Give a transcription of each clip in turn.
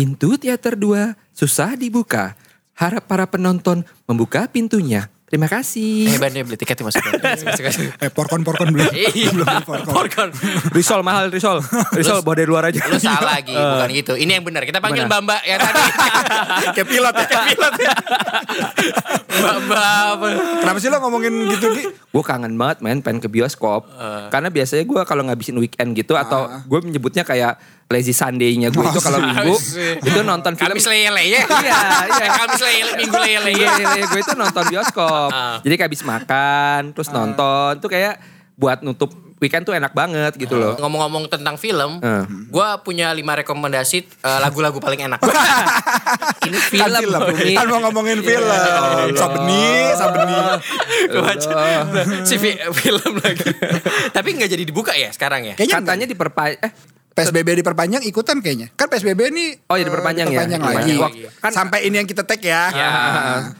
Pintu teater 2 susah dibuka. Harap para penonton membuka pintunya. Terima kasih. Eh bandnya beli tiketnya masuk. Eh porkon porkon belum. Iya. belum porkon. Porkon. Risol mahal Risol. Risol bawa dari luar aja. Lu salah lagi, bukan gitu. Ini yang benar. Kita panggil? Mbak Mbak yang tadi. Kayak pilot ya. Kayak pilot ya. Mbak Mbak. apa? Kenapa sih lo ngomongin gitu Gi? Gue kangen banget main pengen ke bioskop. Karena biasanya gue kalau ngabisin weekend gitu atau gue menyebutnya kayak lazy Sunday-nya gue itu kalau minggu itu nonton film. Kamis lele ya. Iya, iya. Kamis lele, minggu lele Iya, ya. iya, iya, gue itu nonton bioskop. Ah. Jadi kayak habis makan, terus nonton tuh kayak buat nutup weekend tuh enak banget gitu loh. Ngomong-ngomong tentang film, gue punya lima rekomendasi eh, lagu-lagu paling enak. Ini Kan film. Kan mau ngomongin film. Sabeni, sabeni. Si fi- film lagi. Tapi nggak jadi dibuka ya sekarang ya? Kayaknya Katanya diperpanjang eh PSBB diperpanjang ikutan kayaknya. Kan PSBB ini Oh, iya, diperpanjang ya? diperpanjang Diperpanjang lagi. lagi. Kan sampai ini yang kita tag ya. Ya.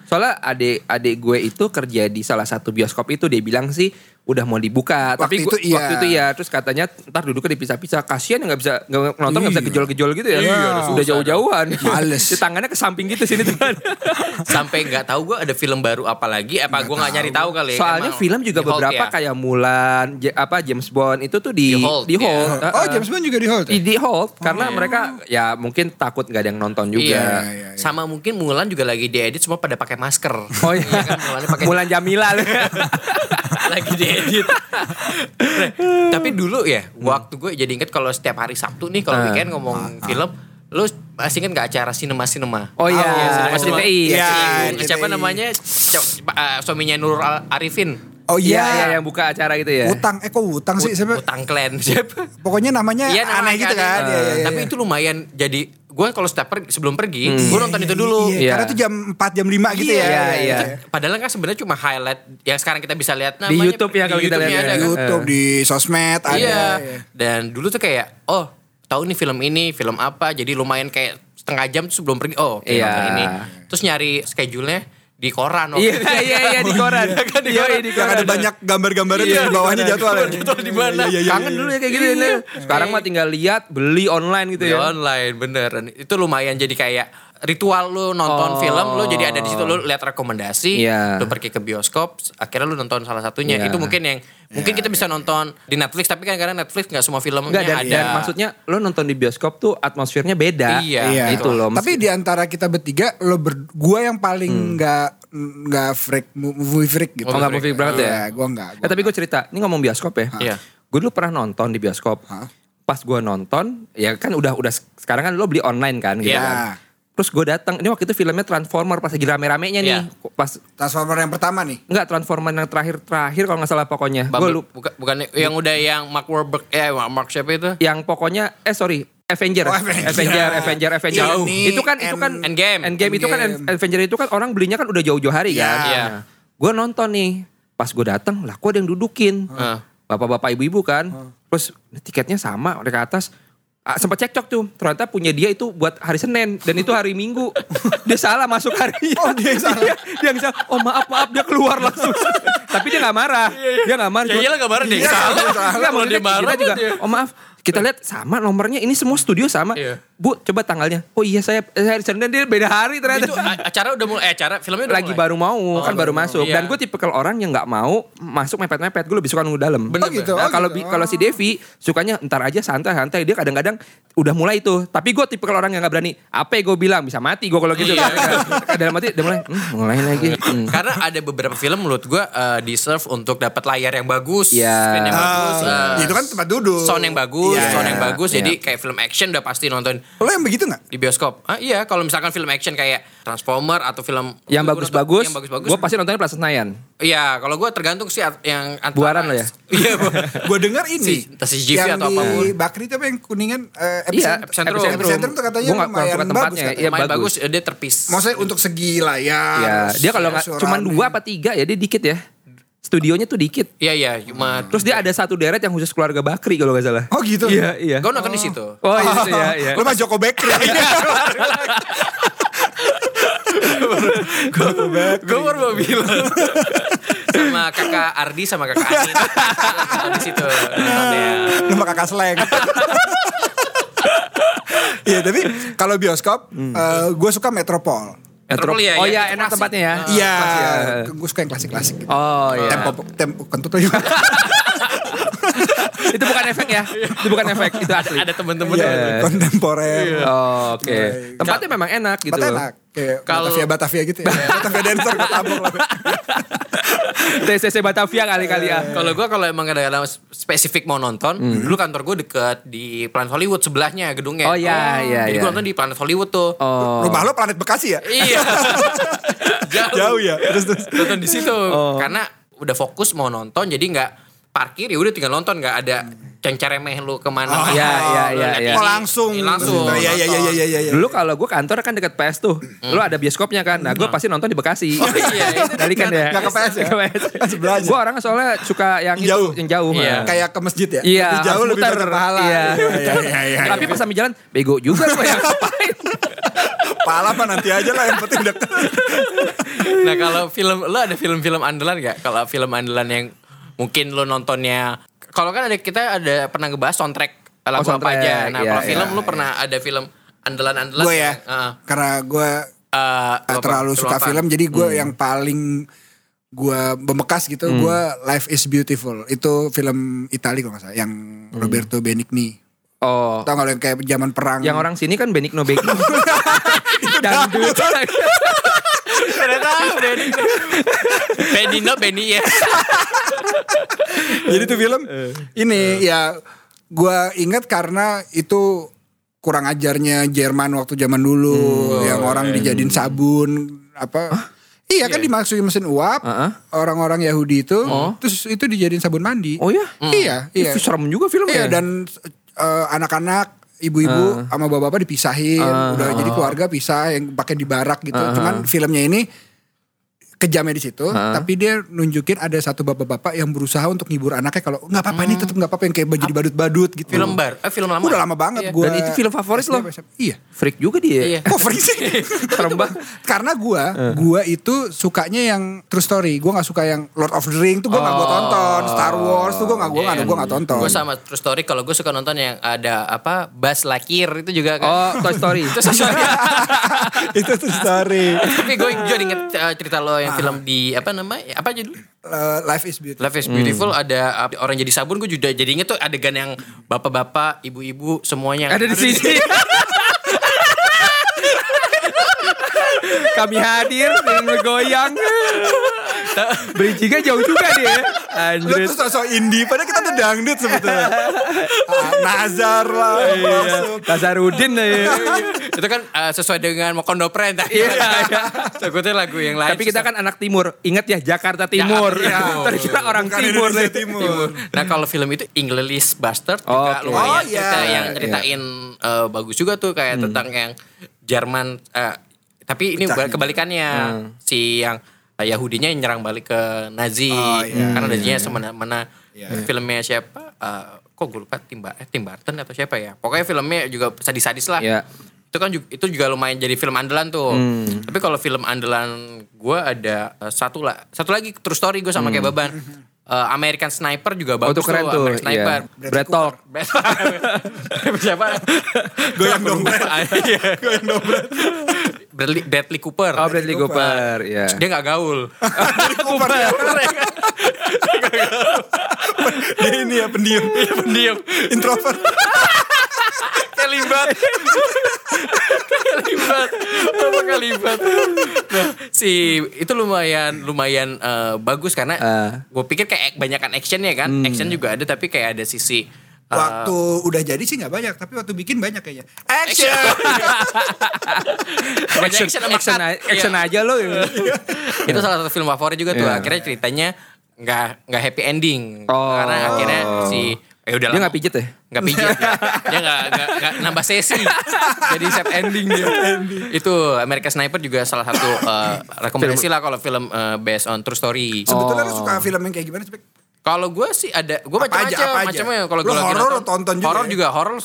Soalnya adik adik gue itu kerja di salah satu bioskop itu dia bilang sih udah mau dibuka tapi Waktu gua- itu iya. waktu itu ya terus katanya ntar duduknya dipisah-pisah kasihan nggak bisa nggak nonton nggak bisa gejol-gejol gitu ya Iya, udah susah jauh-jauhan Males. Di tangannya ke samping gitu sini tuh Sampai nggak tahu gue ada film baru apa lagi? Apa gue nggak nyari tahu kali? ya? soalnya Emang film juga beberapa ya? kayak Mulan J- apa James Bond itu tuh di Di hold, di hold. ya. Oh. James Bond juga di hold. ya? di, hold karena mereka ya mungkin takut nggak ada yang nonton juga Iya. Iya, iya. Sama mungkin Mulan juga lagi diedit semua pada pakai masker. Oh iya, kan pakai Mulan Jamila lagi diedit. Nah, tapi dulu ya, waktu gue jadi inget kalau setiap hari Sabtu nih kalau weekend ngomong film, lu masih inget gak acara sinema sinema? Oh iya, Sinema Sinema. Iya, Itu Siapa namanya? Uh, suaminya Nurul Al- Arifin. Oh Iya, iya. iya yang buka acara gitu ya. Utang, eh kok utang sih? Siapa? Utang Clan siapa? Pokoknya namanya Iya, aneh namanya gitu kan. aneh. Iya, iya, iya. Tapi itu lumayan jadi gue kalau setiap pergi, sebelum pergi, gue nonton itu dulu. Iya, Iya. Karena itu jam 4 jam 5 gitu ya. Iya, iya. Padahal kan sebenarnya cuma highlight yang sekarang kita bisa lihat Di namanya YouTube ya kalau kita lihat ya. ada kan. YouTube di sosmed ada. Iya. Dan dulu tuh kayak oh tahu nih film ini film apa jadi lumayan kayak setengah jam tuh sebelum pergi oh Iya. nonton ini. Terus nyari schedule-nya di koran. Iya, iya, iya di koran. Iya kan, di Iya, koran. di Yang koran. ada banyak gambar-gambarnya Iya, di bawahnya di jadwal. Jadwal di mana? Iya, iya, iya, Kangen iya. dulu ya kayak gitu ya. Sekarang mah tinggal lihat, beli online gitu Di ya. online beneran itu lumayan jadi kayak ritual lu Oh. nonton film lu jadi ada di situ lu lihat rekomendasi Iya. lu pergi ke bioskop akhirnya lu nonton salah satunya Iya. itu mungkin yang mungkin kita bisa nonton di Netflix tapi kan kadang Netflix nggak semua filmnya Enggak dan, ada dan maksudnya lo nonton di bioskop tuh atmosfernya beda. Iya. Iya. Itu loh. Tapi di antara kita bertiga lo ber, gua yang paling nggak nggak freak movie freak gitu. Oh, nggak movie banget ya? Iya, gua nggak. Eh, tapi gue cerita, ini ngomong bioskop ya. Iya. Gue dulu pernah nonton di bioskop. Hah? Pas gue nonton, ya kan udah udah sekarang kan lo beli online kan gitu Iya. kan. Terus gue datang, ini waktu itu filmnya Transformer pas lagi rame-ramenya nih. Iya. Pas Transformer yang pertama nih. enggak Transformer yang terakhir-terakhir kalau nggak salah pokoknya. Gue lu bukan, bukan yang udah yang Mark Wahlberg eh Mark siapa itu? yang pokoknya eh sorry Avenger, Oh, Avenger. Avenger, Avenger, Avenger. Jauh. Itu kan, itu kan End- Endgame. Endgame itu kan Endgame. Avenger itu kan orang belinya kan udah jauh-jauh hari Iya. kan. Iya. Gue nonton nih, pas gue datang, lah kok ada yang dudukin. Bapak-bapak ibu-ibu kan. Terus tiketnya sama udah ke atas. Ah, sempat cekcok tuh, ternyata punya dia itu buat hari Senin dan itu hari Minggu. dia salah masuk hari. Oh, dia yang salah. dia, dia yang salah. Oh maaf maaf dia keluar langsung. Tapi dia nggak marah. Dia nggak marah. Ya iyalah gak marah dia Iya, salah. salah. Maksudnya dia marah kita juga, dia. oh maaf, kita lihat sama nomornya, ini semua studio sama. Iya. Bu, coba tanggalnya. Oh iya saya, saya hari Senin, dia beda hari ternyata. Itu acara udah mulai eh acara filmnya udah lagi mulai. baru mau, kan baru masuk. Iya. Dan gue tipikal orang yang nggak mau masuk mepet-mepet. Gue lebih suka nunggu dalam. Bener, Oh, gitu. Nah, Oh, kalau gitu. kalau si Devi sukanya ntar aja santai-santai. Dia kadang-kadang udah mulai tuh. Tapi gue tipikal orang yang nggak berani. Apa gue bilang bisa mati gue kalau gitu. Iya. kan. Dalam mati udah mulai, "Hmm, mulai lagi. Hmm. Karena ada beberapa film menurut gue uh, deserve untuk dapat layar yang bagus, Iya. screen yang bagus, uh, itu kan tempat duduk. sound yang bagus, Iya. sound yang bagus. Iya. Jadi kayak film action udah pasti nonton Lo yang begitu nggak? di bioskop. Ah iya, kalau misalkan film action kayak Transformer atau film Yang bagus-bagus, yang bagus-bagus. gue pasti nontonnya Plaza Senayan. Iya, kalau gue tergantung sih yang antara- Buaran lo ya? Iya. Gue dengar ini. Si- si GV yang atau di apa pun. Bakri itu apa yang kuningan eh, Iya, epicentrum. Epicentrum. Epicentrum tuh katanya Gua lumayan bagus tempatnya. kan. Iya, Lumayan bagus. bagus. dia terpis. Maksudnya untuk segi layar. Ya, dia kalau nggak suara cuma dua apa tiga ya dia dikit ya. Studionya tuh dikit. Iya iya, cuma Terus dia ada satu deret yang khusus keluarga Bakri kalau nggak salah. Oh gitu. Iya, iya. gue nonton di situ. Oh iya, itu ya, iya. Lo mah Joko Bekri. Gue baru mau bilang sama kakak Ardi sama kakak Ani nonton di situ. Nama kakak slang. Iya tapi kalau bioskop gue suka Metropol. Metro- Metropol ya, oh ya, iya itu enak klasik. tempatnya ya. Iya, Klasik ya. gue suka yang klasik-klasik. Gitu. Oh iya. Tempo, tempo, kentut aja. itu bukan efek ya. Itu bukan efek, itu asli. Ada temen-temen Iya, Iya. kontemporer. Oh, oke. Iya. Tempatnya memang enak gitu. Tempatnya enak. Kayak Kalau- Batavia Batavia gitu ya. Batavia dancer gue. TCC Batavia kali-kali ya. Kalau gue kalau emang ada spesifik mau nonton, dulu kantor gue deket di Planet Hollywood sebelahnya gedungnya. Oh, iya, iya, Jadi iya. gue nonton di Planet Hollywood tuh. Oh. Rumah lo planet Bekasi ya? Iya. Jauh. Jauh ya. Terus terus. Nonton di situ. Oh. Karena udah fokus mau nonton jadi nggak parkir ya udah tinggal nonton nggak ada cenceremeh lu ke mana Oh, iya, iya, iya, iya. Oh langsung. langsung Iya iya iya iya iya. iya. Dulu kalau gue kantor kan deket PS tuh. Lu ada bioskopnya kan. Nah gue pasti nonton di Bekasi. Oh, iya, Tadi kan ya. nggak ke PS ya? Ke PS. Sebelahnya. Gue orangnya soalnya suka yang, itu, Jauh. yang jauh. Iya. Kayak ke masjid ya? Iya, Lebih jauh lebih banyak pahala. Iya. iya iya iya. Tapi pas sambil jalan, bego juga gue yang ngapain. Pahala mah nanti aja lah yang penting deket. Nah kalau film lo ada film-film andalan gak? Kalau film andalan yang mungkin lo nontonnya kalau kan ada kita ada pernah ngebahas soundtrack lagu Oh, apa aja. Nah iya, kalau iya, film lo pernah ada film andalan-andalan? Gue ya. Heeh. Karena gue Eh, Gak apa? terlalu suka apa? film jadi gue yang paling gue bemekas gitu gue Life is Beautiful itu film Italia kalau nggak salah yang Roberto Benigni Oh. tau gak lo yang kayak zaman perang Yang orang sini kan Benigno Benigno. Dangdut. Ternyata Benny. Benny no Benny ya. jadi tuh film ini ya gue ingat karena itu kurang ajarnya Jerman waktu zaman dulu yang orang dijadiin sabun apa Iya kan dimasukin mesin uap Heeh. orang-orang Yahudi itu terus itu dijadiin sabun mandi. Oh ya? Iya, iya. Itu serem juga filmnya. Iya dan eh, anak-anak ibu-ibu sama bapak-bapak dipisahin, udah jadi keluarga pisah yang pakai di barak gitu. Cuman filmnya ini kejamnya di situ, tapi dia nunjukin ada satu bapak-bapak yang berusaha untuk ngibur anaknya kalau nggak apa-apa ini tetap nggak apa-apa yang kayak jadi badut-badut gitu. Film bar, eh film lama. Udah lama banget Iya. gua. Dan itu film favorit lo? Iya. Freak juga dia. Iya. Kok free sih? Serem banget. Karena gua, gua itu sukanya yang true story. Gua nggak suka yang Lord of the Ring tuh gua nggak gua tonton. Star Wars tuh gua nggak gua nggak gua nggak tonton. Gue sama True Story kalau gue suka nonton yang ada apa Buzz Lightyear itu juga kan. Oh, Toy Story. itu sesuatu. itu true story. Tapi gue juga inget uh, cerita lo yang film di apa namanya? Apa judul? Uh, Life is beautiful. Life is Beautiful ada uh, orang jadi sabun gue juga jadi inget tuh adegan yang bapak-bapak, ibu-ibu semuanya Ada di sini. Kami hadir dengan bergoyang. Bridgingnya jauh juga dia. Lu Anjir. tuh sosok indie, padahal kita tuh dangdut sebetulnya. Ah, Nazar lah, masuk. Nazarudin ya. itu kan uh, sesuai dengan Mokondo Pren tadi. Iya, iya. Takutnya lagu yang lain. Tapi kita kan anak timur. Ingat ya Jakarta Timur. Jakarta Timur. Terkira orang Bukan timur. Indonesia nih. Timur. Nah kalau film itu English Bastard Oh, juga oke. lumayan Oh, cerita iya. yang ceritain eh, bagus juga tuh kayak tentang yang Jerman eh, tapi ini Pecah gitu. kebalikannya si yang Yahudinya yang nyerang balik ke Nazi. Oh, iya. karena Nazinya semena-mena Iya. filmnya siapa eh, kok gue lupa Tim, Ba- eh, Tim Burton atau siapa ya? Pokoknya filmnya juga sadis-sadis lah. Iya. itu kan juga, itu juga lumayan jadi film andalan tuh. Tapi kalau film andalan gue ada eh, satu lah satu lagi true story gue sama kayak Baban Eh, American Sniper juga Oh, bagus itu keren tuh. American Sniper Iya. Brad Talk. Siapa? Goyang dompet. Iya. Goyang dompet. Bradley, Bradley Cooper. Oh, Bradley Cooper. Ya. Dia gak gaul. Cooper. Dia ini ya pendiam, Pendiam. introvert. Kalibat. Kalibat. Apa kalibat? Nah, si itu lumayan lumayan eh, bagus karena Ah. gue pikir kayak banyakan actionnya kan. Action juga ada tapi kayak ada sisi eh, Waktu udah jadi sih nggak banyak, tapi waktu bikin banyak kayaknya. Action. banyak Action, sama action, cut. a- action Iya. aja lo. itu salah satu film favorit juga tuh Iya. akhirnya ceritanya nggak nggak happy ending Oh. karena akhirnya si eh udah Dia nggak pijet ya? nggak pijit dia dia nggak nggak nggak nambah sesi jadi set ending dia itu American Sniper juga salah satu eh, rekomendasi lah kalau film eh, based on true story Sebetulnya lu Oh. suka film yang kayak gimana sih? Kalau gue sih ada gue macam-macam apa aja? macamnya kalau gue lagi horor tonton juga horor ya? juga horor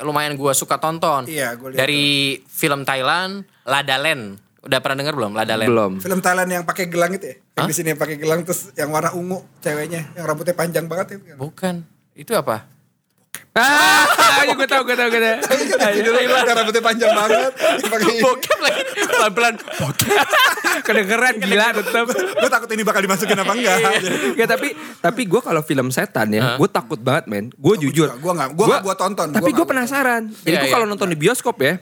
lumayan gue suka tonton Iya, gua lihat dari film Thailand Lada Land udah pernah dengar belum Lada Land Belum. Film Thailand yang pakai gelang itu ya? Yang di sini yang pakai gelang terus yang warna ungu ceweknya yang rambutnya panjang banget itu. bukan itu apa Ah, gue tau, gue tau, gue tau. Judulnya rambutnya panjang banget. Pakai Bokep lagi pelan-pelan bokep. Kedengeran gila tetep. gue takut ini bakal dimasukin apa enggak. Gak tapi tapi gue kalau film setan ya, gue takut banget men. Gue jujur. juga. Gua nggak- gua nggak buat tonton. Tapi Gua gue penasaran. Jadi Iya, gue iya. kalau nonton di bioskop ya.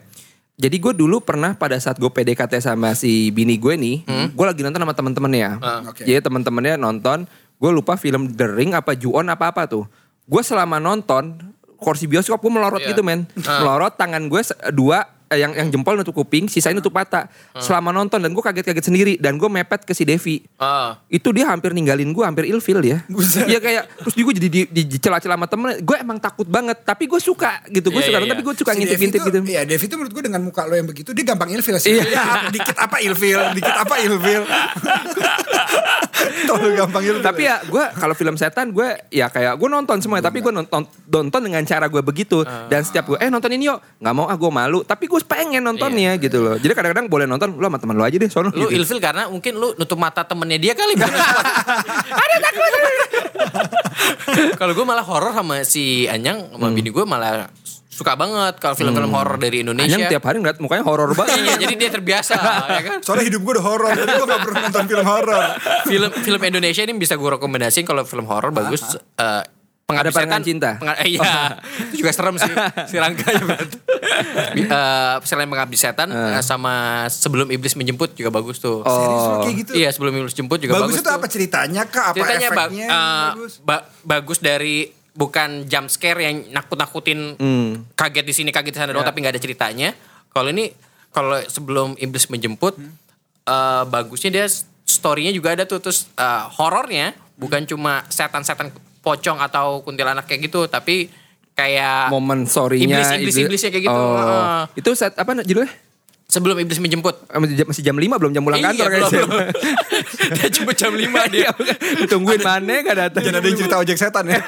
Jadi gue dulu pernah pada saat gue PDKT sama si bini gue nih, gue lagi nonton sama temen-temennya. Oke. Jadi temen-temennya nonton, gue lupa film The Ring apa Ju-on apa apa tuh. Gue selama nonton kursi bioskop gue melorot Iya. gitu men, melorot tangan gue dua eh, yang yang jempol nutup kuping, sisain nutup mata. Selama nonton dan gue kaget-kaget sendiri dan gue mepet ke si Devi Ah. itu dia hampir ninggalin gue hampir ilfil ya. Iya kayak terus juga jadi di, di, dicela-cela sama temen gue emang takut banget tapi gue suka gitu gue Iya, suka iya, tapi iya. gue suka Si ngintip-ngintip tuh- gitu Iya, Devi tuh menurut gue dengan muka lo yang begitu dia gampang ilfil sih. Iya. Ya, apa- dikit apa ilfil, dikit apa ilfil. Terlalu gampang ilfil. tapi ya gue kalau film setan gue ya kayak gue nonton semuanya tapi gue nonton nonton dengan cara gue begitu dan setiap gue eh nonton ini yuk nggak mau ah gue malu tapi gue pengen nontonnya gitu loh jadi kadang-kadang boleh nonton lu sama teman lu aja deh sono Lu gitu. ilfil karena mungkin lu nutup mata temennya dia kali. Kalau gue malah horor sama si Anyang sama bini gue malah suka banget kalau film-film horor dari Indonesia. Anyang tiap hari ngeliat mukanya horor Iya, banget jadi dia terbiasa ya kan. Soalnya hidup gue udah horor, jadi gue gak pernah nonton film horor. film film Indonesia ini bisa gue rekomendasiin kalau film horor bagus eh, Ada Setan. Cinta? Penga- eh, iya. itu juga serem sih. Si Rangga ya eh, selain Pengabdi Setan eh, sama Sebelum Iblis Menjemput juga bagus tuh. Serius lo kayak gitu? Iya, Sebelum Iblis Menjemput juga bagus. Bagus itu tuh. apa ceritanya kah? Apa Ceritanya ba- efeknya? eh, bagus. ba- bagus dari bukan jump scare yang nakut-nakutin Hmm. kaget di sini kaget di sana Ya. doang tapi nggak ada ceritanya. Kalau ini kalau sebelum iblis menjemput Hmm. eh, bagusnya dia storynya juga ada tuh terus eh, horornya bukan cuma setan-setan pocong atau kuntilanak kayak gitu tapi kayak momen story-nya Iblis- iblis-iblisnya kayak gitu. oh. Heeh. itu set apa judulnya sebelum iblis menjemput. Eh, masih jam, masih jam 5 belum jam pulang kantor belum, kayaknya. belum. dia cuma jam 5 dia. Ditungguin mana gak datang. Jangan ada yang cerita ojek setan ya.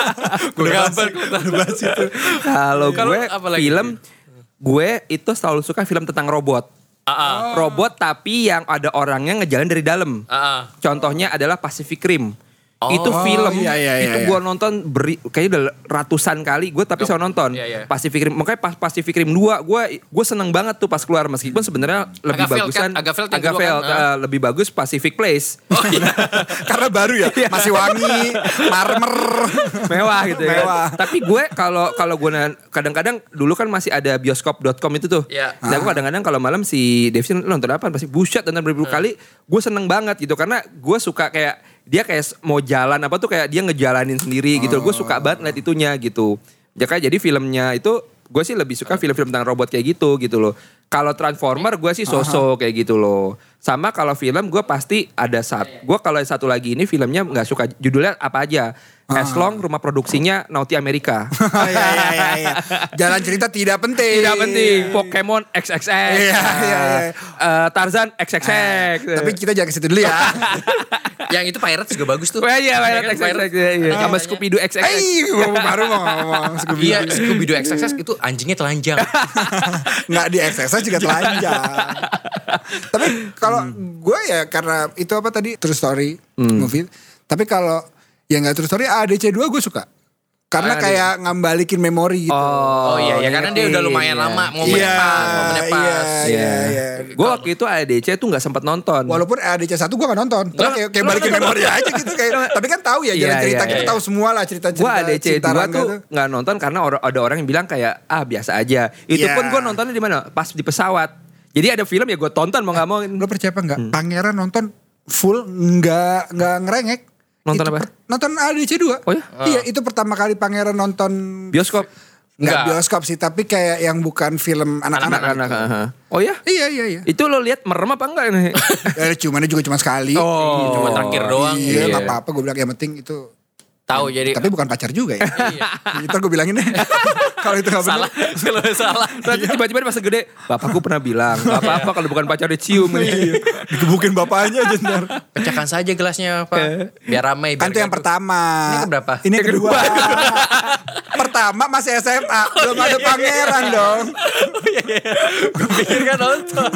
Gue gambar Udah bahas itu. Kalau gue film gue itu selalu suka film tentang robot. Ah. Robot tapi yang ada orangnya ngejalan dari dalam. Ah. Contohnya adalah Pacific Rim. Oh. itu film, iya, iya, itu iya, gue nonton beri, kayaknya udah ratusan kali, gue tapi selalu nonton Iya, iya. Pacific Rim. Makanya pas Pacific Rim 2 gue gue seneng banget tuh pas keluar meskipun sebenarnya lebih Agak fail bagusan, kan? Agak fail yang agak fail, kan? Ah. eh, lebih bagus Pacific Place, Oh iya. Karena baru ya, masih wangi, marmer. mewah gitu ya. Mewah. Tapi gue kalau kalau gue kadang-kadang dulu kan masih ada bioskop.com itu tuh. Iya. Nah, gue kadang-kadang kalau malam si Devin nonton apa pasti buset nonton beribu kali. Gue seneng banget gitu karena gue suka kayak dia kayak mau jalan apa tuh kayak dia ngejalanin sendiri gitu. Gue suka banget ngeliat itunya gitu. Ya kayak jadi filmnya itu gue sih lebih suka film-film tentang robot kayak gitu gitu loh. Kalau Transformer gue sih sosok kayak gitu loh. Sama kalau film gue pasti ada satu. Gue kalau yang satu lagi ini filmnya nggak suka judulnya apa aja. As long rumah produksinya Naughty America. Oh, iya, iya, iya, iya. Jalan cerita tidak penting. Tidak penting. Pokemon XXX. Iya, iya, iya. Eh, Tarzan XXX. Tapi kita jangan ke situ dulu ya. Yang itu Pirates juga bagus tuh. Iya, Ya Pirate kan, XXX. iya, iya. Sama Scooby Doo XXX. Eh, baru mau ngomong Scooby. Iya, Scooby Doo XXX itu anjingnya telanjang. nggak di exercise juga telanjang. Tapi kalau gue ya karena itu apa tadi true story movie. Tapi kalau yang nggak true story ADC 2 gue suka. Karena kayak ngambalikin memori gitu. Oh iya, ya karena dia udah lumayan lama momennya Iya, pas, momennya pas. iya, iya, iya. Gue waktu itu ADC tuh gak sempat nonton. Walaupun ADC 1 gue gak nonton. Tapi kayak, kayak balikin memori aja gitu kayak. Tapi kan tahu ya jalan Iya, cerita iya, kita iya. tahu semua lah cerita-cerita. Gue ADC 2 Rangga tuh nggak nonton karena or- ada orang yang bilang kayak ah biasa aja. Itu Iya. pun gue nontonnya di mana? Pas di pesawat. Jadi ada film ya gue tonton mau nggak mau. Lo percaya apa enggak? Hmm. Pangeran nonton full nggak nggak ngerengek. Nonton Itu apa? per- nonton ADC 2. Oh ya? Iya, itu pertama kali Pangeran nonton Bioskop. Nggak Nggak. bioskop sih, tapi kayak yang bukan film anak-anak. Anak-anak. aha. Oh ya? Iya, iya, iya. Itu lo lihat merem apa enggak ini? Eh, cuman juga cuma sekali. Oh. Cuma terakhir doang. Iya, Iya. apa-apa. Gue bilang yang penting itu. Tahu jadi Tapi bukan pacar juga ya. Ntar gue bilangin deh. Kalau itu salah, benar. kalau salah. Nanti tiba-tiba pas gede, bapakku pernah bilang, gak apa-apa kalau bukan pacar dicium. Iya. Dikebukin bapaknya aja ntar. Pecahkan saja gelasnya, Pak. Biar ramai. Kan biar itu yang pertama. Ini keberapa? Ini yang kedua. pertama masih SMA. Belum ada pangeran dong. Gue pikir kan nonton.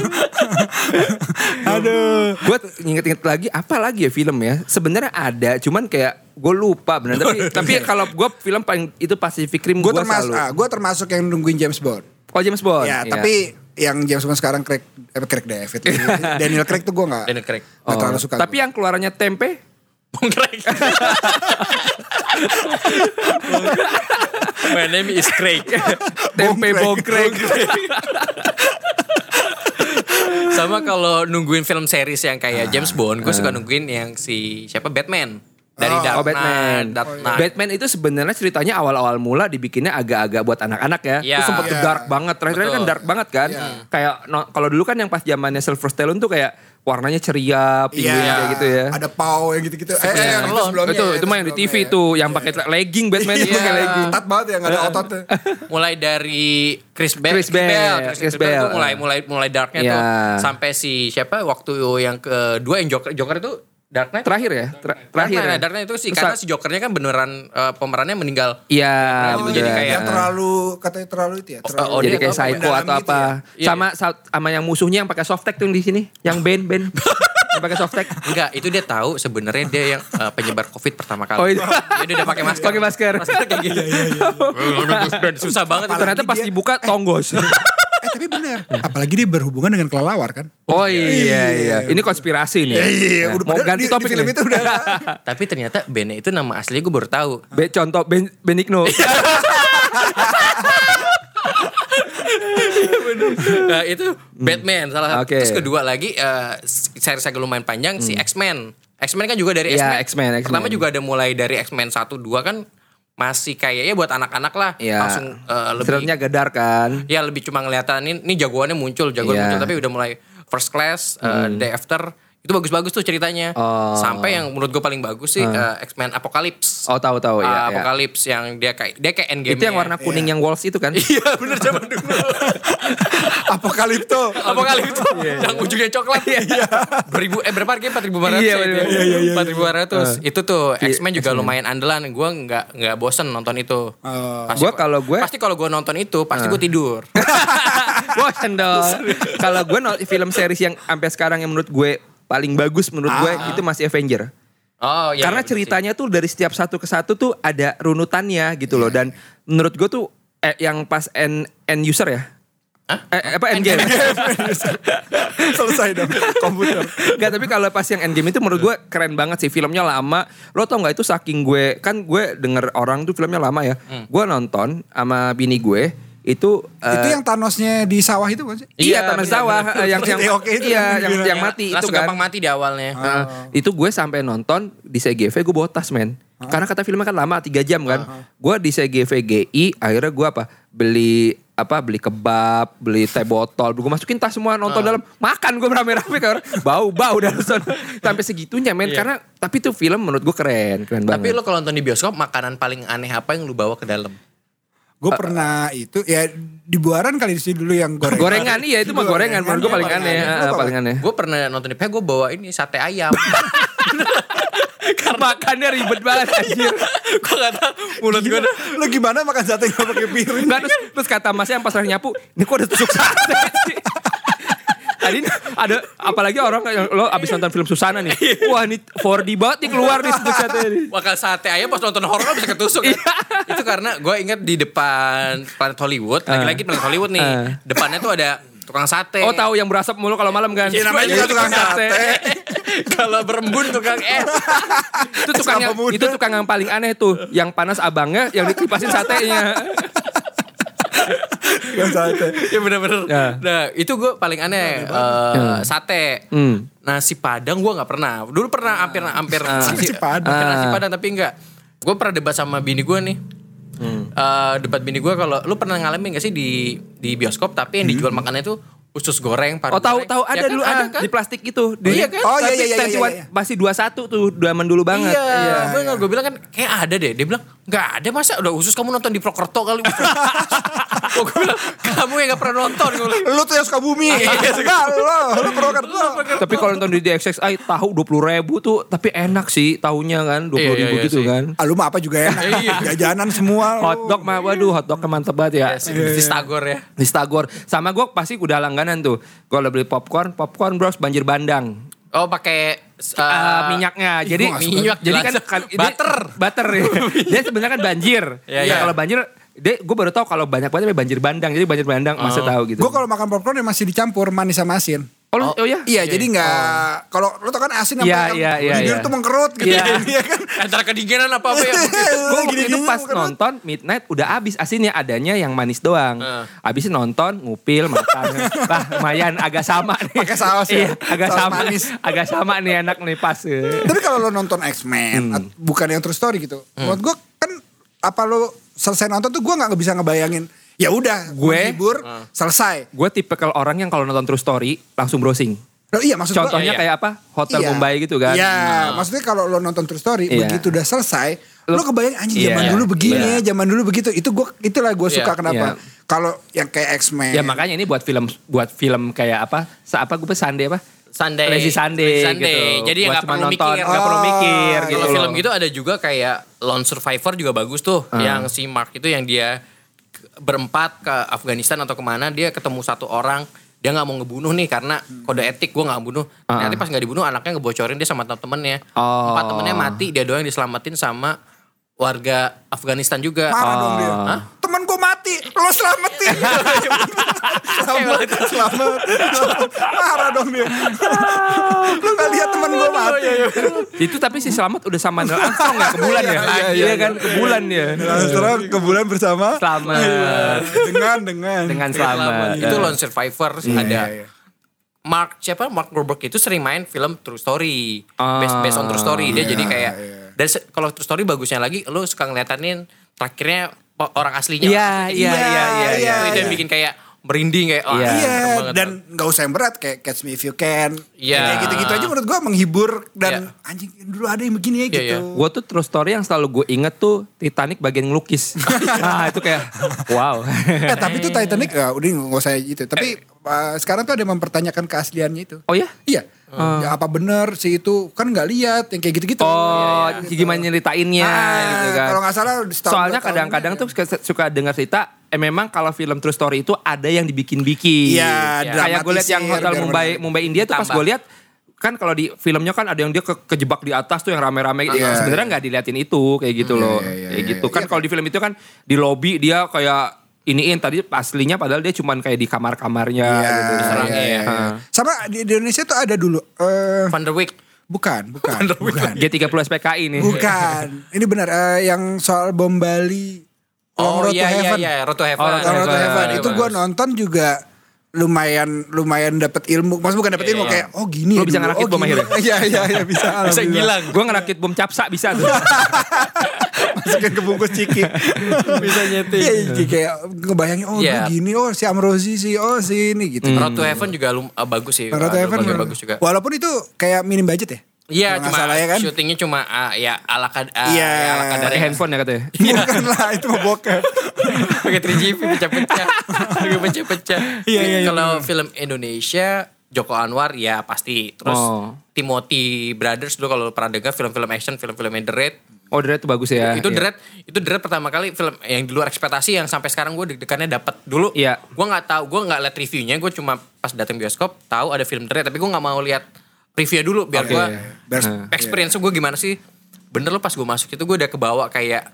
Aduh. Gue inget-inget lagi apa lagi ya film ya sebenarnya ada cuman kayak gue lupa bener tapi tapi kalau gue film paling itu Pacific Rim Gue gue termasuk, ah, gue termasuk yang nungguin James Bond. oh James Bond ya, iya. tapi yang James Bond sekarang Craig, eh, Craig David. Daniel Craig tuh gue nggak Daniel Craig. nggak Oh, terlalu suka. tapi yang keluarannya tempe Bung Craig. My name is Craig. tempe Bongkrek. bongkrek Sama kalau nungguin film series yang Ah. kayak James Bond, gue suka nungguin yang si siapa Batman dari Oh, Dark oh Batman Knight, Dark Knight. Batman itu sebenarnya ceritanya awal-awal mula dibikinnya agak-agak buat anak-anak ya Iya. itu sempet Iya. dark banget terakhir kan dark banget kan Iya. kayak no- kalau dulu kan yang pas zamannya Sylvester Stallone tuh kayak warnanya ceria penguin Iya, kayak gitu ya Ada pau yang gitu-gitu. Eh, eh, yang itu sebelumnya. itu ya, itu mah yang di TV ya. tuh yang pakai legging Batman itu pakai Iya, legging ketat banget ya, gak ada ototnya. mulai dari Chris Bale, Chris Bale, Chris Bale. tuh mulai mulai mulai darknya Iya. tuh sampai si siapa waktu yang kedua yang Joker Joker itu Dark Knight terakhir ya Ter- terakhir Dark Knight, ya? Dark Knight itu sih Terus karena si Jokernya kan beneran eh, pemerannya meninggal. Iya, bener. jadi kayak- Yang terlalu, katanya terlalu itu ya. Terlalu, oh, jadi dia kayak apa, psycho mendalam atau gitu apa. ya? Sama sa- sama yang musuhnya yang pakai softtek tuh di sini, yang Ben Ben. yang pakai softtek. Enggak, itu dia tahu sebenarnya dia yang eh, penyebar Covid pertama kali. Oh, itu. Jadi dia udah pakai masker. Pakai masker. Masker kayak gitu. Dan susah banget. Ternyata pas dibuka tonggos. Eh tapi bener. Apalagi dia berhubungan dengan kelelawar kan. Oh iya iya. Ini konspirasi nih. Iya, Nah, udah Mau ganti di- di topik film nih. itu udah. Tapi ternyata Bene itu nama aslinya gue baru tahu. Be, contoh ben, Benigno. Nah, itu Batman salah satu. Oke. Terus kedua lagi eh series agak lumayan panjang si X-Men. X-Men kan juga dari Iya, X-Men. X-Men, X-Men. Pertama juga ada mulai dari X-Men 1 2 kan masih kayaknya buat anak-anak lah. Iya. Langsung eh, lebih Filmnya gedar kan. Ya lebih cuma ngeliatan ini, ini jagoannya muncul, jagoan Iya. muncul tapi udah mulai first class, uh, day after itu bagus-bagus tuh ceritanya. Oh. Sampai yang menurut gue paling bagus sih uh, X-Men Apocalypse. Oh tahu tahu Uh, ya. ya. Apocalypse yang dia kayak dia kayak endgame. Itu yang warna kuning yang Wolves itu kan? Iya bener zaman dulu. Apokalipto. Apocalypse yang ujungnya coklat. Iya. Beribu eh berapa harganya? Empat ribu Iya, ya. Iya, iya, Empat ribu Itu tuh Iya, X-Men juga lumayan andalan. Gue nggak nggak bosen nonton itu. Oh. Pasti Gua kalau gue- pasti kalau gue nonton itu pasti gue tidur. Bosen dong. Kalau gue film series yang sampai sekarang yang menurut gue paling bagus menurut gue itu masih Avenger. Oh iya. Karena iya, sih. ceritanya tuh dari setiap satu ke satu tuh ada runutannya gitu loh dan menurut gue tuh eh, yang pas end, end user ya. Hah? Eh, apa endgame? Selesai dong komputer. Gak tapi kalau pas yang endgame itu menurut gue keren banget sih filmnya lama. Lo tau nggak itu saking gue kan gue denger orang tuh filmnya lama ya. Gue nonton sama bini gue itu eh, itu yang Thanosnya di sawah itu kan sih? Iya, Iya, bener, sawah bener. eh, yang yang Oke, oke, itu iya yang yang, yang mati itu kan. gampang mati di awalnya. Nah, itu gue sampai nonton di CGV gue bawa tas men. Karena kata filmnya kan lama 3 jam kan. Gue di CGV GI akhirnya gue apa beli apa beli kebab, beli teh botol, gue masukin tas semua nonton dalam makan gue rame-rame kayak orang bau bau dan sampai segitunya men karena tapi tuh film menurut gue keren keren Tapi banget. lo kalau nonton di bioskop makanan paling aneh apa yang lu bawa ke dalam? Gue pernah itu ya di buaran kali di sini dulu yang gorengan. gorengan iya itu mah gorengan menurut gue paling aneh, apa? paling aneh. Gue pernah nonton di gue bawa ini sate ayam. Makannya ribet banget anjir. gue gak tau mulut gue udah. Lu gimana makan sate gak pakai piring? Enggak terus, terus kata masnya yang pas lagi nyapu, ini kok ada tusuk sate sih? Tadi ada apalagi orang yang lo abis nonton film Susana nih. Wah ini 4D banget nih keluar nih tusuk sate nih. Makan sate ayam pas nonton horor bisa ketusuk kan. Itu karena gue inget di depan Planet Hollywood. Lagi-lagi Planet Hollywood nih. Ah. Depannya tuh ada tukang sate. Oh tahu yang berasap mulu kalau malam kan? Ya, namanya juga tukang sate. Kalau berembun tukang es. itu tukang yang, itu tukang yang paling aneh tuh. Yang panas abangnya, yang dikelipasin satenya. Yang sate. ya bener-bener. Ya. Nah itu gue paling aneh. eh, sate. Hmm. Nasi padang gue nggak pernah. Dulu pernah hampir hampir Nasi Padang. hampir nasi padang tapi enggak. Gue pernah debat sama bini gue nih. Eh, debat bini gue kalau lu pernah ngalamin gak sih di di bioskop tapi yang dijual makannya itu usus goreng, paru Oh tahu tahu Ya ada kan? dulu ada ah, kan? di plastik itu. Di, Iya kan? Oh, iya, tapi iya, iya, tensi iya, iya. Masih 21 tuh, zaman dulu banget. Iya, benar. Gue bilang kan kayak ada deh. Dia bilang nggak ada masa udah usus kamu nonton di Prokerto kali. oh, gue bilang kamu yang nggak pernah nonton. Gue bilang, Lu tuh yang suka bumi. Enggak, lu. Lu Purwokerto. Tapi kalau nonton di DXXI tahu 20 ribu tuh tapi enak sih tahunya kan 20 Iya, iya, ribu iya gitu sih. kan. Ah, lu mah apa juga ya. Jajanan semua. Hotdog mah waduh hotdog mantep banget ya. di Stagor ya. Di Stagor. Sama gue pasti udah langganan tuh. Gue udah beli popcorn, popcorn bros banjir bandang. Oh pakai uh, uh, minyaknya. jadi minyak jadi kan, kan ini- Butter. butter. ya. dia sebenarnya kan banjir. Iya, Ya, iya. kalau banjir dia gue baru tahu kalau banyak banget banjir bandang. Jadi banjir bandang masih tahu gitu. Gue kalau makan popcorn ya masih dicampur manis sama asin. Oh, lu- oh, ya? Iya, jadi nggak kalau lo tau kan asin apa Iya, kan iya, iya, bibir iya. tuh mengkerut gitu Iya. Iya kan. antara kedinginan apa apa ya? Gue waktu itu pas nonton Midnight udah habis asinnya adanya yang manis doang. Heeh. Habis nonton ngupil makan. Lah lumayan agak sama nih. Pakai saus ya? Iya, agak Saus sama. manis. Agak sama nih enak nih pas. Tapi kalau lo nonton X-Men, Hmm. bukan yang true story gitu. Menurut gue kan apa lo selesai nonton tuh gue nggak bisa ngebayangin. Ya udah, Gue- menghibur, selesai. Gue tipe kalau orang yang kalau nonton True Story langsung browsing. Loh, iya maksud gua- Contohnya Iya, iya. kayak apa? Hotel Iya. Mumbai gitu kan. Iya, maksudnya kalau lo nonton True Story, Iya. begitu udah selesai, lo, Lo- kebayang anjing Iya. zaman dulu begini Iya. ya, zaman dulu begitu. Itu gua itulah gue suka kenapa. Iya. Kalau yang kayak X-Men. Ya makanya ini buat film buat film kayak apa? Sa apa gue Sunday apa? Sunday. Lazy Sunday, Lazy Sunday. gitu. Jadi nggak perlu nonton, mikir. nggak perlu Oh, mikir iya. gitu. Kalau film gitu ada juga kayak Lone Survivor juga bagus tuh. Ah. Yang si Mark itu yang dia berempat ke Afghanistan atau ke mana dia ketemu satu orang dia nggak mau ngebunuh nih karena kode etik gue nggak bunuh. Ah. Nanti pas nggak dibunuh anaknya ngebocorin dia sama temen-temennya. Oh. Empat temennya mati dia doang yang diselamatin sama warga Afghanistan juga. Marah dong dia. Oh. Hah? Temen gue mati, lo selamatin. selamat, selamat, selamat. Marah dong dia. lo gak lihat temen gue mati. Itu tapi si Selamat udah sama Neil Armstrong ya ke bulan ya. Iya, iya, Iya iya. kan ke bulan ya. Sekarang ke bulan bersama. Selamat. Dengan, dengan. Dengan selamat. Itu Lone Survivor Iya, ada iya, iya. Mark siapa Mark Wahlberg itu sering main film True Story Ah. based, based on True Story dia Iya, jadi kayak iya. dan kalau True Story bagusnya lagi lu suka ngeliatanin terakhirnya orang aslinya Iya, orang aslinya iya, iya, iya, itu iya, yang iya. bikin kayak merinding kayak oh, Iya. Iya, dan gak usah yang berat kayak Catch Me If You Can. Iya. Kayak gitu-gitu aja menurut gue menghibur dan Iya. anjing dulu ada yang begini ya Iya, gitu. iya. Gue tuh true story yang selalu gue inget tuh Titanic bagian ngelukis. nah itu kayak wow. Eh tapi itu Titanic ya udah gak usah gitu. Tapi uh, sekarang tuh ada yang mempertanyakan keasliannya itu. oh ya? Iya. Ya, apa bener sih itu kan nggak lihat yang kayak gitu-gitu. Oh, Iya, iya. gimana nyeritainnya Ah, gitu kan. Kalau nggak salah setahun, Soalnya kadang-kadang tuh suka, suka dengar cerita eh memang kalau film true story itu ada yang dibikin-bikin. Iya, Kayak gue lihat yang Hotel Mumbai. Mumbai India tuh pas gue lihat kan kalau di filmnya kan ada yang dia ke, kejebak di atas tuh yang rame-rame gitu. Iya, Sebenarnya nggak diliatin itu kayak gitu Iya, loh. iya, iya, kayak iya, gitu. iya. Kan kalau di film itu kan di lobby dia kayak iniin tadi aslinya padahal dia cuman kayak di kamar-kamarnya Iya, gitu. ya. iya, iya. Sama di, di Indonesia tuh ada dulu. eh Van der Wijk bukan, bukan, bukan. G30 SPKI nih. Bukan. Ini benar eh, yang soal bom Bali. oh Road to iya iya Heaven. iya Road to Heaven Oh, Road to Long Road to Heaven. Heaven. Iya, Itu gue nonton juga lumayan lumayan dapat ilmu. Maksudnya bukan dapat Iya, ilmu iya. kayak oh gini Lo ya bisa dulu. ngerakit oh, bom akhirnya? Iya iya iya bisa. bisa alhamdulillah. gilang Gue ngerakit bom capsa bisa tuh. Masukin ke bungkus ciki. bisa nyeting Iya iya, kayak ngebayangin oh Iya. dulu gini oh si Amrozi sih oh si ini gitu. Road to Heaven juga lum- ah, bagus sih Road to Heaven bagus juga Walaupun itu kayak minim budget ya. Iya cuma salah ya kan? syutingnya cuma ah, ya ala kad ah, Iya. ya ala kadar Dari handphone ya katanya. Bukan lah itu mah bokep. pakai 3GP pecah-pecah pakai pecah-pecah Iya, iya, iya, kalau film Indonesia Joko Anwar ya pasti terus Oh. Timothy Brothers dulu kalau pernah dengar film-film action film-film The Raid Oh, Dread itu bagus ya. itu Iya. The Raid itu The Raid pertama kali film yang di luar ekspektasi yang sampai sekarang gue deg-degannya dapat dulu Iya. gue nggak tahu gue nggak liat reviewnya gue cuma pas datang bioskop tahu ada film Raid tapi gue nggak mau lihat reviewnya dulu biar Oke. gue Nah. experience gue gimana sih bener lo pas gue masuk itu gue udah kebawa kayak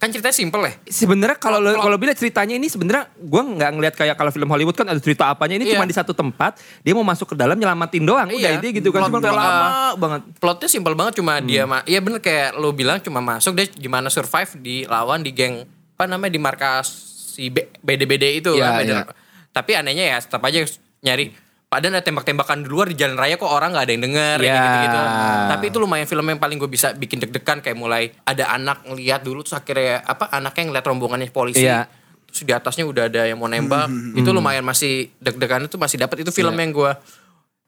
kan ceritanya simple ya Sebenarnya kalau kalau bila ceritanya ini sebenarnya gue nggak ngelihat kayak kalau film Hollywood kan ada cerita apanya ini Iya. cuma di satu tempat dia mau masuk ke dalam nyelamatin doang udah Iya. intinya gitu kan cuma Plot- uh, lama banget plotnya simpel banget cuma Hmm. dia iya bener kayak lo bilang cuma masuk dia gimana survive di lawan di geng apa namanya di markas si BD-BD itu Iya, kan, iya. tapi anehnya ya tetap aja nyari padahal ada tembak-tembakan di luar di jalan raya kok orang nggak ada yang denger Iya. kayak gitu-gitu tapi itu lumayan film yang paling gue bisa bikin deg-degan kayak mulai ada anak ngeliat dulu terus akhirnya apa anaknya ngeliat rombongannya polisi Iya. terus di atasnya udah ada yang mau nembak itu lumayan masih deg-degan itu masih dapat itu film Iya. yang gue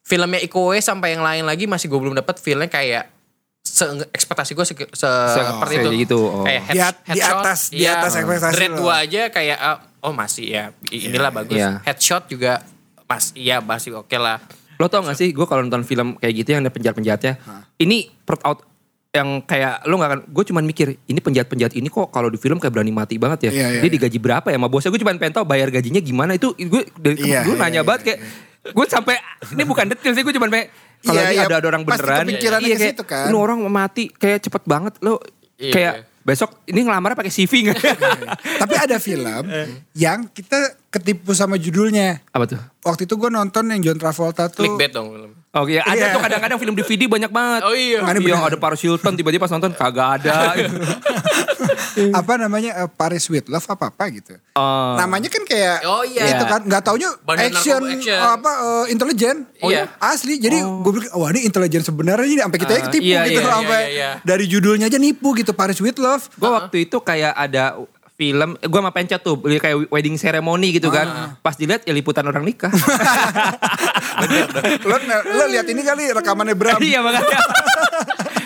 filmnya Iko Uwais sampai yang lain lagi masih gue belum dapat filmnya kayak se ekspektasi gue se, se- seperti itu gitu, oh. kayak Di at- di atas- di iya. atas ekspektasi Dread. 2 aja kayak ah, oh masih ya inilah bagus Iya. headshot juga mas iya masih oke lah lo tau gak sih gue kalau nonton film kayak gitu yang ada penjahat penjahatnya ini per out yang kayak lo gak akan gue cuman mikir ini penjahat penjahat ini kok kalau di film kayak berani mati banget ya Iya, iya, dia iya. digaji berapa ya sama bosnya gue cuman pengen tau bayar gajinya gimana itu gue dari Iya, gue iya, nanya iya, banget kayak gue sampai ini bukan detail sih gue cuman pengen Kalau Iya, ini iya. ada ada orang Pasti beneran. iya, ke kayak, situ kan. Ini orang mau mati kayak cepet banget lo. Iya. Kayak besok ini ngelamarnya pakai CV nggak? Tapi ada film yang kita ketipu sama judulnya. Apa tuh? Waktu itu gue nonton yang John Travolta tuh. Clickbait dong film. Oke, ada Iya. tuh kadang-kadang film DVD banyak banget. Oh iya. Makanya Iya, ada Paris Hilton tiba-tiba pas nonton kagak ada. apa namanya eh, Paris with Love apa apa gitu. Oh. Namanya kan kayak Oh, iya. itu kan nggak taunya Bandar action, action. apa eh, intelijen. Oh, iya. Asli. Jadi gue pikir wah ini intelijen sebenarnya ini sampai kita Ah, ketipu iya, gitu iya, loh, iya, sampai iya, iya. dari judulnya aja nipu gitu Paris with Love. Gue waktu itu kayak ada film, gue sama Pencet tuh, beli kayak wedding ceremony gitu kan. Pas dilihat ya liputan orang nikah. lo, lo lihat ini kali rekamannya Bram. Iya makanya.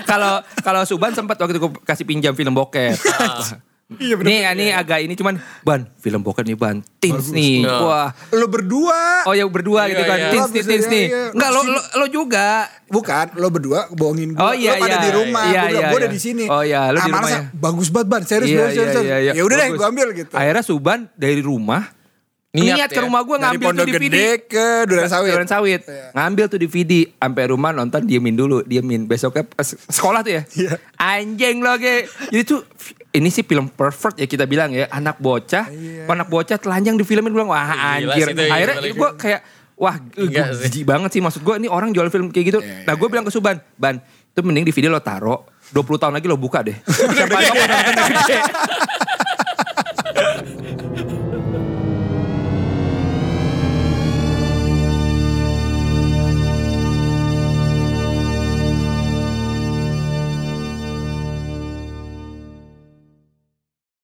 Kalau kalau Suban sempat waktu itu kasih pinjam film bokep. Iya bener. Nih, ini agak ini cuman ban film bokep nih ban teens nih. Nah. Wah. Lo berdua. Oh ya berdua Iya, gitu kan. iya. Teens, teens, teens iya, nih. iya. Enggak lo, lo lo juga. Bukan, lo berdua bohongin gue. Oh, iya, lo iya. di rumah. Iya, gue iya, gue udah iya. di sini. Oh, iya, lo di Ah, malasnya, rumahnya. Bagus banget ban, serius, Iya, serius, iya, serius. iya, iya. Ya udah deh, gue ambil gitu. Akhirnya Suban dari rumah Niat niat, ke ya. rumah gue Dari ngambil tuh DVD. Gede ke Duren Sawit. Duren Sawit. Iya. Ngambil tuh DVD. Sampai rumah nonton diemin dulu. Diemin. Besoknya pas sekolah tuh ya. Iya. Anjing lo kayak. Jadi tuh ini sih film perfect ya kita bilang ya. Anak bocah. Iya. Anak bocah telanjang di filmin bilang wah anjir. itu, iya, Akhirnya gue kayak wah sih. jijik banget sih. Maksud gue ini orang jual film kayak gitu. Iya, nah gue bilang ke Suban. Ban itu mending di video lo taro. 20 tahun lagi lo buka deh. Siapa tahu gede.